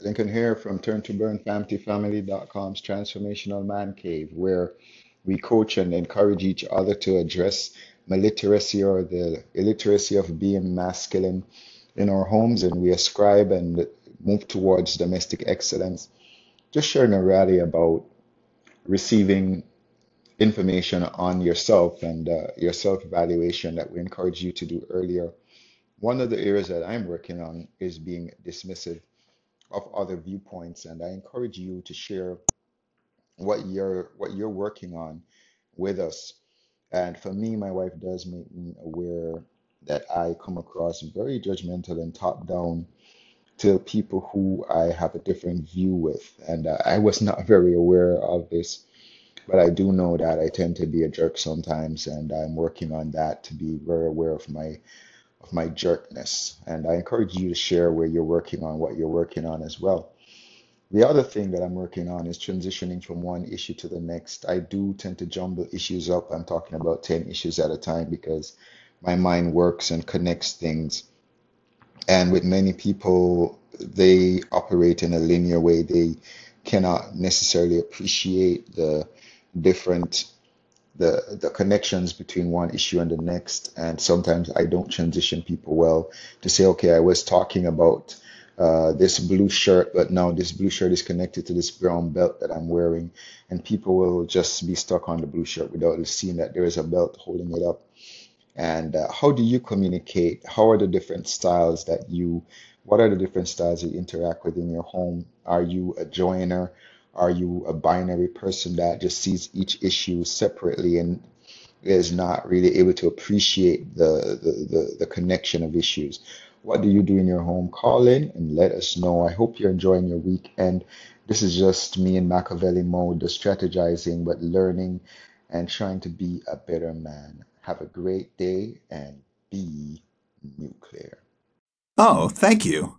Lincoln here from Turn to Burn FamilyFamily.com's Transformational Man Cave, where we coach and encourage each other to address maliteracy or the illiteracy of being masculine in our homes, and we ascribe and move towards domestic excellence. Just sharing a rally about receiving information on yourself and uh, your self evaluation that we encourage you to do earlier. One of the areas that I'm working on is being dismissive of other viewpoints, and I encourage you to share what you're what you're working on with us. And for me, my wife does make me aware that I come across very judgmental and top down to people who I have a different view with, and uh, I was not very aware of this but I do know that I tend to be a jerk sometimes, and I'm working on that to be very aware of my of my jerkness. And I encourage you to share where you're working on what you're working on as well. The other thing that I'm working on is transitioning from one issue to the next. I do tend to jumble issues up. I'm talking about 10 issues at a time because my mind works and connects things. And with many people, they operate in a linear way. They cannot necessarily appreciate the different the the connections between one issue and the next. And sometimes i don't transition people well to say okay i was talking about uh, this blue shirt but now this blue shirt is connected to this brown belt that i'm wearing. And people will just be stuck on the blue shirt without seeing that there is a belt holding it up. And uh, how do you communicate? How are the different styles that you what are the different styles you interact with in your home? Are you a joiner are you a binary person that just sees each issue separately and is not really able to appreciate the, the, the, the connection of issues? What do you do in your home? Call in and let us know. I hope you're enjoying your weekend. This is just me in Machiavelli mode, the strategizing, but learning and trying to be a better man. Have a great day and be nuclear. Oh, thank you.